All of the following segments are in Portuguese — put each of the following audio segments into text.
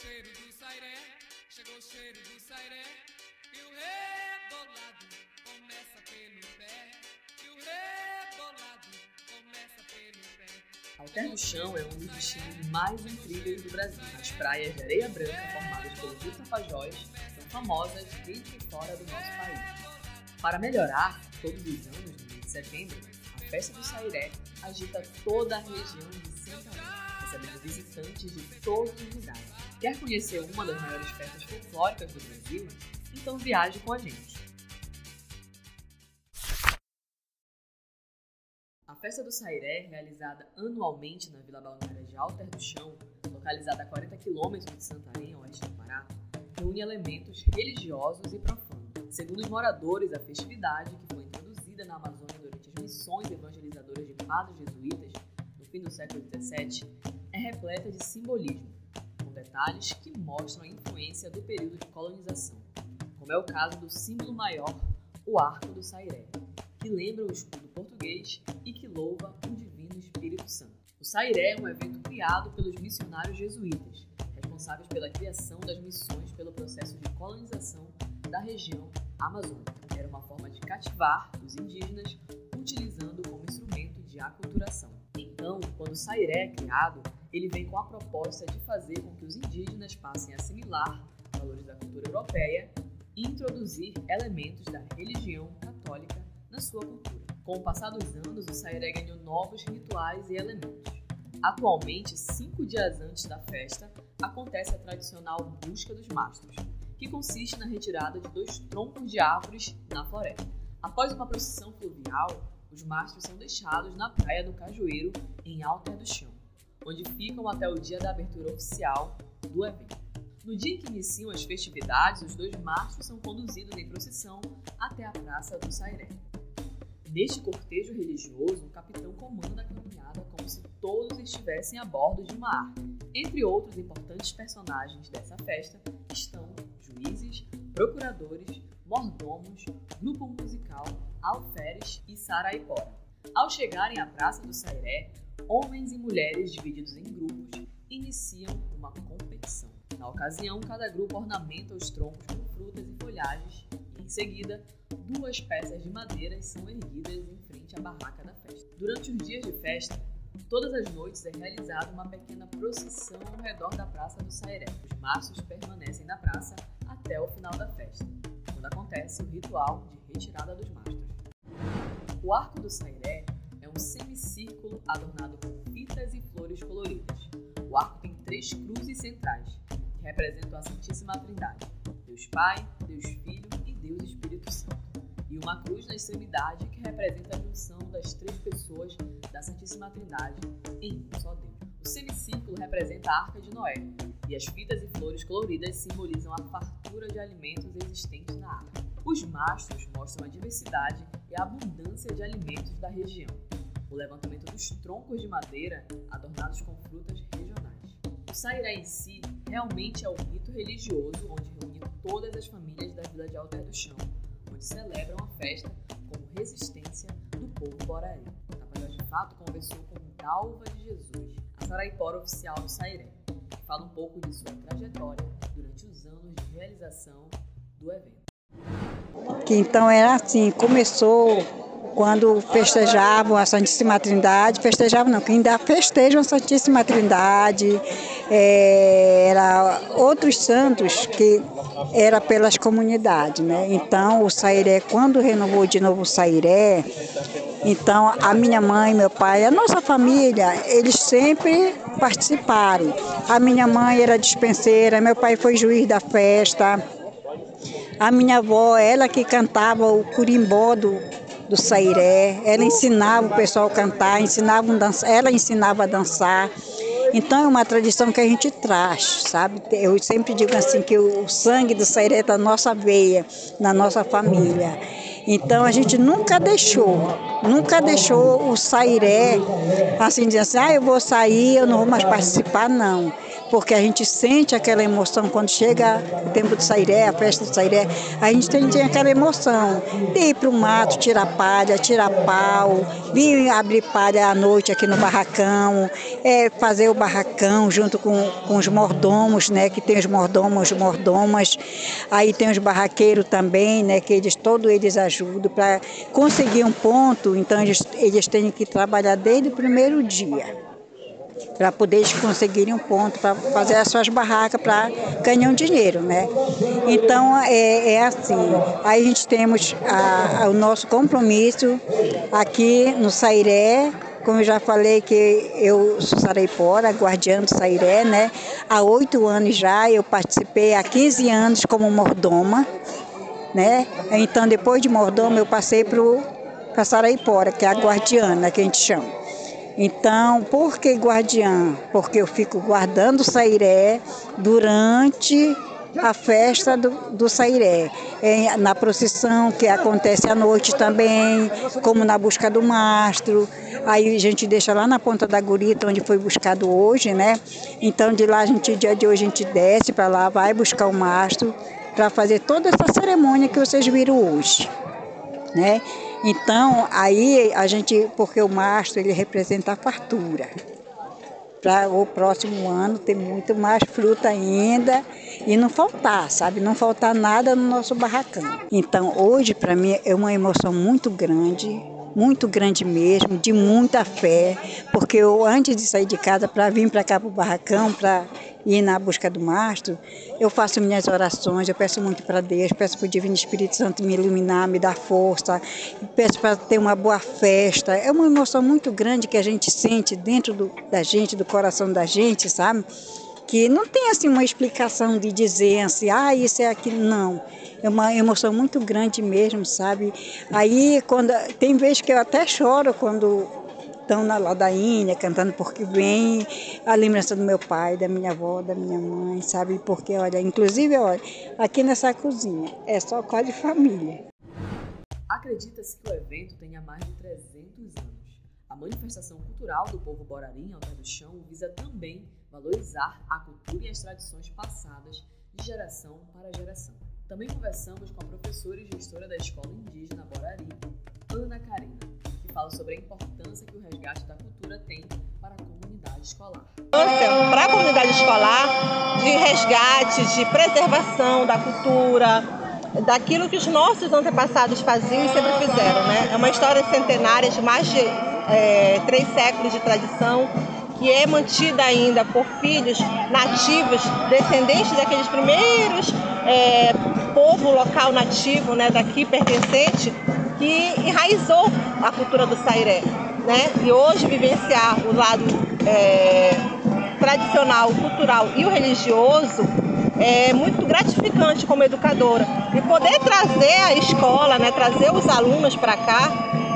cheiro do sairé, chegou o cheiro do sairé, e o rebolado começa pelo pé, e o rebolado começa pelo pé. Alter do Chão é um dos destinos mais incríveis do Brasil. As praias de areia branca formadas pelos rio Tapajós são famosas dentro e fora do nosso país. Para melhorar, todos os anos, no mês de setembro, a Festa do Sairé agita toda a região de Santarém, recebendo visitantes de todos os lugares. Quer conhecer uma das maiores festas folclóricas do Brasil? Então viaje com a gente. A Festa do Sairé, realizada anualmente na Vila Balneária de Alter do Chão, localizada a 40 quilômetros de Santarém, oeste do Pará, reúne elementos religiosos e profanos. Segundo os moradores, a festividade, que foi introduzida na Amazônia durante as missões evangelizadoras de padres jesuítas no fim do século XVII, é repleta de simbolismo, com detalhes que mostram a influência do período de colonização, como é o caso do símbolo maior, o Arco do Sairé, que lembra o escudo português e que louva o Divino Espírito Santo. O Sairé é um evento criado pelos missionários jesuítas, responsáveis pela criação das missões pelo processo de colonização da região amazônica. Era uma forma de cativar os indígenas, utilizando como instrumento de aculturação. Então, quando o Sairé é criado, ele vem com a proposta de fazer com que os indígenas passem a assimilar valores da cultura europeia e introduzir elementos da religião católica na sua cultura. Com o passar dos anos, o Sairé ganhou novos rituais e elementos. Atualmente, cinco dias antes da festa, acontece a tradicional Busca dos Mastros, que consiste na retirada de dois troncos de árvores na floresta. Após uma procissão fluvial, os mastros são deixados na praia do Cajueiro, em Alter do Chão onde ficam até o dia da abertura oficial do evento. No dia em que iniciam as festividades, os dois mastros são conduzidos em procissão até a Praça do Sairé. Neste cortejo religioso, o capitão comanda a caminhada como se todos estivessem a bordo de uma árvore. Entre outros importantes personagens dessa festa estão juízes, procuradores, mordomos, grupo musical, alferes e saraipora. Ao chegarem à Praça do Sairé, homens e mulheres divididos em grupos iniciam uma competição. Na ocasião, cada grupo ornamenta os troncos com frutas e folhagens e, em seguida, duas peças de madeira são erguidas em frente à barraca da festa. Durante os dias de festa, todas as noites é realizada uma pequena procissão ao redor da Praça do Sairé. Os mastros permanecem na praça até o final da festa, quando acontece o ritual de retirada dos mastros. O Arco do Sairé um semicírculo adornado com fitas e flores coloridas. O arco tem três cruzes centrais, que representam a Santíssima Trindade: Deus Pai, Deus Filho e Deus Espírito Santo. E uma cruz na extremidade que representa a junção das três pessoas da Santíssima Trindade em um só Deus. O semicírculo representa a Arca de Noé, e as fitas e flores coloridas simbolizam a fartura de alimentos existentes na arca. Os mastros mostram a diversidade e a abundância de alimentos da região o levantamento dos troncos de madeira adornados com frutas regionais. O Sairá em si realmente é o rito religioso onde reúne todas as famílias da vila de Alter do Chão, onde celebram a festa como resistência do povo boraí. O Tapajós de Fato conversou com Dalva de Jesus, a saraipora oficial do Sairé, que fala um pouco de sua trajetória durante os anos de realização do evento. Que então era assim, começou quando festejavam a Santíssima Trindade, festejavam não, que ainda festejam a Santíssima Trindade, é, era outros santos que era pelas comunidades, né? Então o Sairé, quando renovou de novo o Sairé, então a minha mãe, meu pai, a nossa família, eles sempre participaram. A minha mãe era dispenseira, meu pai foi juiz da festa. A minha avó, ela que cantava o curimbó do, do Sairé. Ela ensinava o pessoal a cantar, ensinava dança, ela ensinava a dançar. Então é uma tradição que a gente traz, sabe? Eu sempre digo assim que o sangue do Sairé está na nossa veia, na nossa família. Então a gente nunca deixou, nunca deixou o Sairé assim dizer assim, ah, eu vou sair, eu não vou mais participar, não. Porque a gente sente aquela emoção quando chega o tempo do sairé, a festa do sairé, a gente tem, tem aquela emoção de ir para o mato, tirar palha, tirar pau, vir abrir palha à noite aqui no barracão, é, fazer o barracão junto com, com os mordomos, né, que tem os mordomos, mordomas, aí tem os barraqueiros também, né, que eles, todos eles ajudam para conseguir um ponto, então eles, eles têm que trabalhar desde o primeiro dia para poder conseguirem um ponto para fazer as suas barracas para ganhar um dinheiro, né? Então é, é assim. Aí a gente temos a, a, o nosso compromisso aqui no Sairé, como eu já falei que eu sou Saraipora, guardiã do Sairé, né? Há oito anos já, eu participei há 15 anos como mordoma, né? Então depois de mordoma eu passei para Saraipora, que é a guardiana que a gente chama. Então, por que guardiã? Porque eu fico guardando o sairé durante a festa do, do Sairé, é, na procissão que acontece à noite também, como na busca do mastro. Aí a gente deixa lá na ponta da gurita, onde foi buscado hoje, né? Então de lá a gente, dia de hoje, a gente desce para lá, vai buscar o mastro para fazer toda essa cerimônia que vocês viram hoje, né? Então, aí a gente, porque o mastro ele representa a fartura. Para o próximo ano ter muito mais fruta ainda e não faltar, sabe? Não faltar nada no nosso barracão. Então, hoje, para mim, é uma emoção muito grande, muito grande mesmo, de muita fé, porque eu, antes de sair de casa para vir para cá para o barracão, para ir na busca do mastro, eu faço minhas orações, eu peço muito para Deus, peço para o Divino Espírito Santo me iluminar, me dar força, peço para ter uma boa festa. É uma emoção muito grande que a gente sente dentro do, da gente, do coração da gente, sabe? Que não tem assim uma explicação de dizer assim, ah, isso é aquilo, não. É uma emoção muito grande mesmo, sabe? Aí quando tem vezes que eu até choro quando estão na ladainha, cantando porque vem a lembrança do meu pai, da minha avó, da minha mãe, sabe? Porque, olha, inclusive, olha, aqui nessa cozinha é só quase família. Acredita-se que o evento tenha mais de 300 anos. A manifestação cultural do povo Borarim, Alter do Chão, visa também valorizar a cultura e as tradições passadas de geração para geração. Também conversamos com a professora e gestora da Escola Indígena Borari, Ana Karina fala sobre a importância que o resgate da cultura tem para a comunidade escolar. Para a comunidade escolar, de resgate, de preservação da cultura, daquilo que os nossos antepassados faziam e sempre fizeram. Né? É uma história centenária de mais de é, três séculos de tradição que é mantida ainda por filhos nativos, descendentes daqueles primeiros é, povo local nativo, né, daqui pertencente, que enraizou a cultura do Sairé. Né? E hoje vivenciar o lado é, tradicional, cultural e o religioso é muito gratificante como educadora. E poder trazer a escola, né, trazer os alunos para cá,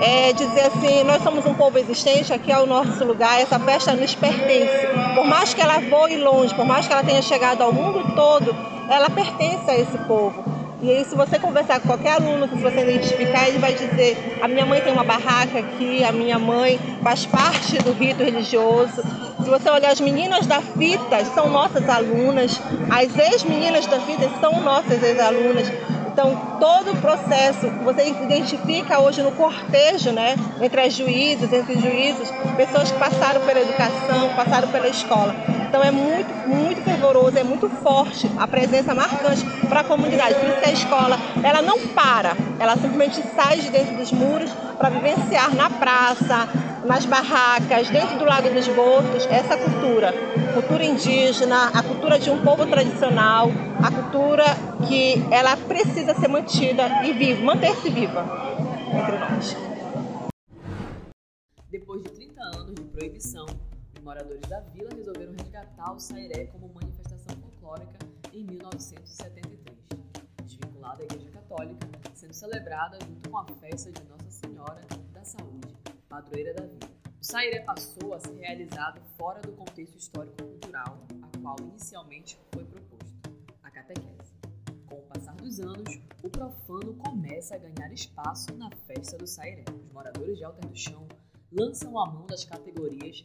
é dizer assim, nós somos um povo existente, aqui é o nosso lugar, essa festa nos pertence. Por mais que ela voe longe, por mais que ela tenha chegado ao mundo todo, ela pertence a esse povo. E aí, se você conversar com qualquer aluno, se você identificar, ele vai dizer: a minha mãe tem uma barraca aqui, a minha mãe faz parte do rito religioso. Se você olhar as meninas da fita, são nossas alunas, as ex-meninas da fita são nossas ex-alunas. Então, todo o processo, você identifica hoje no cortejo, né, entre as juízes, entre os juízes, pessoas que passaram pela educação, passaram pela escola. Então, é muito, muito fervoroso, é muito forte a presença marcante para a comunidade. Por isso que a escola, ela não para, ela simplesmente sai de dentro dos muros para vivenciar na praça, nas barracas, dentro do Lago dos Botos, essa cultura. Cultura indígena, a cultura de um povo tradicional, a cultura que ela precisa ser mantida e viva, manter-se viva entre nós. Depois de 30 anos de proibição, moradores da vila resolveram resgatar o sairé como manifestação folclórica em 1973, desvinculada à Igreja Católica, sendo celebrada junto com a festa de Nossa Senhora da Saúde, padroeira da vila. O sairé passou a ser realizado fora do contexto histórico-cultural, a qual inicialmente foi proposto, a catequese. Com o passar dos anos, o profano começa a ganhar espaço na festa do sairé. Os moradores de Alter do Chão lançam a mão das categorias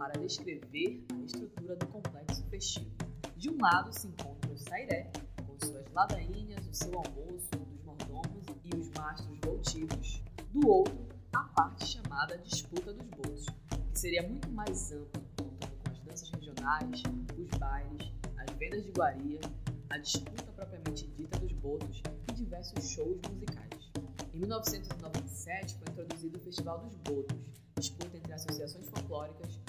para descrever a estrutura do complexo festivo. De um lado se encontra o Sairé, com suas ladainhas, o seu almoço dos mordomos e os mastros voltivos. Do outro, a parte chamada Disputa dos Botos, que seria muito mais ampla, contando com as danças regionais, os bailes, as vendas de iguaria, a disputa propriamente dita dos botos e diversos shows musicais. Em 1997 foi introduzido o Festival dos Botos, disputa entre associações folclóricas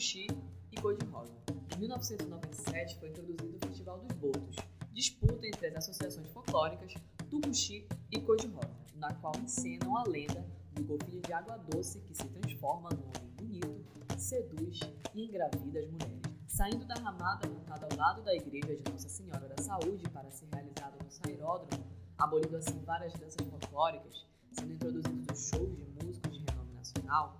Tucuxi e Cor-de-Rosa. Em 1997 foi introduzido o Festival dos Botos, disputa entre as associações folclóricas Tucuxi e Cor-de-Rosa, na qual encenam a lenda do golfinho de água doce que se transforma num homem bonito, seduz e engravida as mulheres. Saindo da ramada montada ao lado da igreja de Nossa Senhora da Saúde para ser realizada no Sairódromo, abolindo assim várias danças folclóricas, sendo introduzidos os shows de músicos de renome nacional,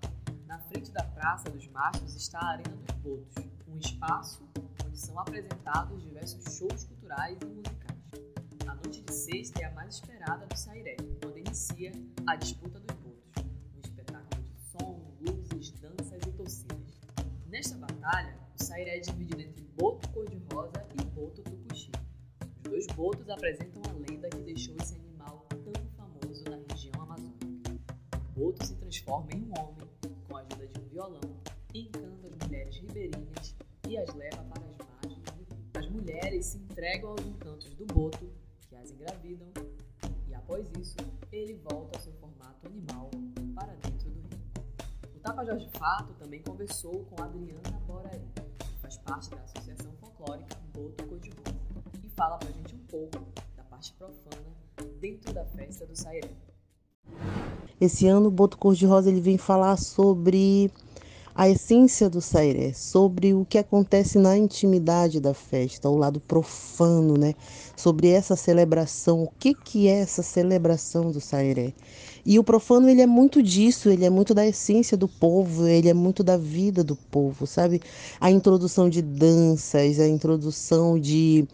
na frente da Praça dos Mastros está a Arena dos Botos, um espaço onde são apresentados diversos shows culturais e musicais. A noite de sexta é a mais esperada do Sairé, quando inicia a disputa dos botos, um espetáculo de som, luzes, danças e torcidas. Nesta batalha, o Sairé é dividido entre boto cor-de-rosa e boto tucuxi. Os dois botos apresentam a lenda que deixou esse animal tão famoso na região amazônica. O boto se transforma em um homem ajuda de um violão, encanta as mulheres ribeirinhas e as leva para as margens do rio. As mulheres se entregam aos encantos do boto, que as engravidam, e após isso, ele volta ao seu formato animal para dentro do rio. O Tapajós de Fato também conversou com Adriana Borari, que faz parte da Associação Folclórica Boto Cor-de-Rosa, e fala pra gente um pouco da parte profana dentro da festa do Sairé. Esse ano o Boto Cor-de-Rosa ele vem falar sobre a essência do sairé, sobre o que acontece na intimidade da festa, o lado profano, né? Sobre essa celebração, o que que é essa celebração do sairé? E o profano ele é muito disso, ele é muito da essência do povo, ele é muito da vida do povo, sabe? A introdução de danças, a introdução de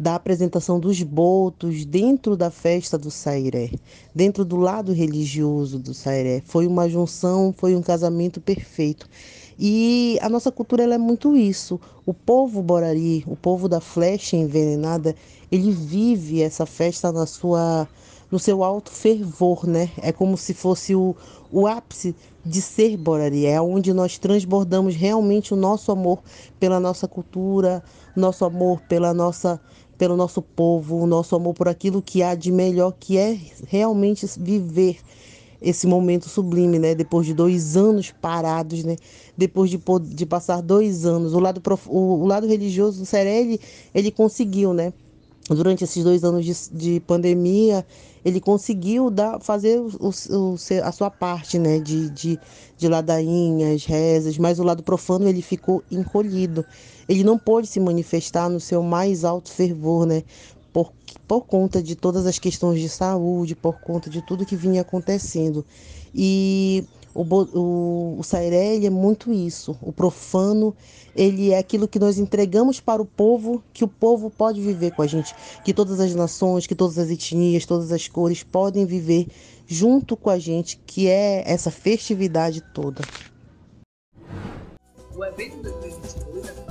da apresentação dos botos dentro da festa do Sairé, dentro do lado religioso do Sairé. Foi uma junção, foi um casamento perfeito. E a nossa cultura ela é muito isso. O povo borari, o povo da flecha envenenada, ele vive essa festa na sua no seu alto fervor, né? É como se fosse o, o ápice de ser Borari, é onde nós transbordamos realmente o nosso amor pela nossa cultura, nosso amor pela nossa pelo nosso povo, o nosso amor por aquilo que há de melhor, que é realmente viver esse momento sublime, né? Depois de dois anos parados, né? Depois de, de passar dois anos, o lado, o, o lado religioso do Serelli, ele conseguiu, né? Durante esses dois anos de, de pandemia, ele conseguiu dar, fazer o, o, a sua parte, né? De, de, de ladainhas, rezas, mas o lado profano ele ficou encolhido ele não pôde se manifestar no seu mais alto fervor, né? Por, por conta de todas as questões de saúde, por conta de tudo que vinha acontecendo. E o, o, o Sairé, ele é muito isso. O profano, ele é aquilo que nós entregamos para o povo, que o povo pode viver com a gente. Que todas as nações, que todas as etnias, todas as cores podem viver junto com a gente, que é essa festividade toda. O evento 2022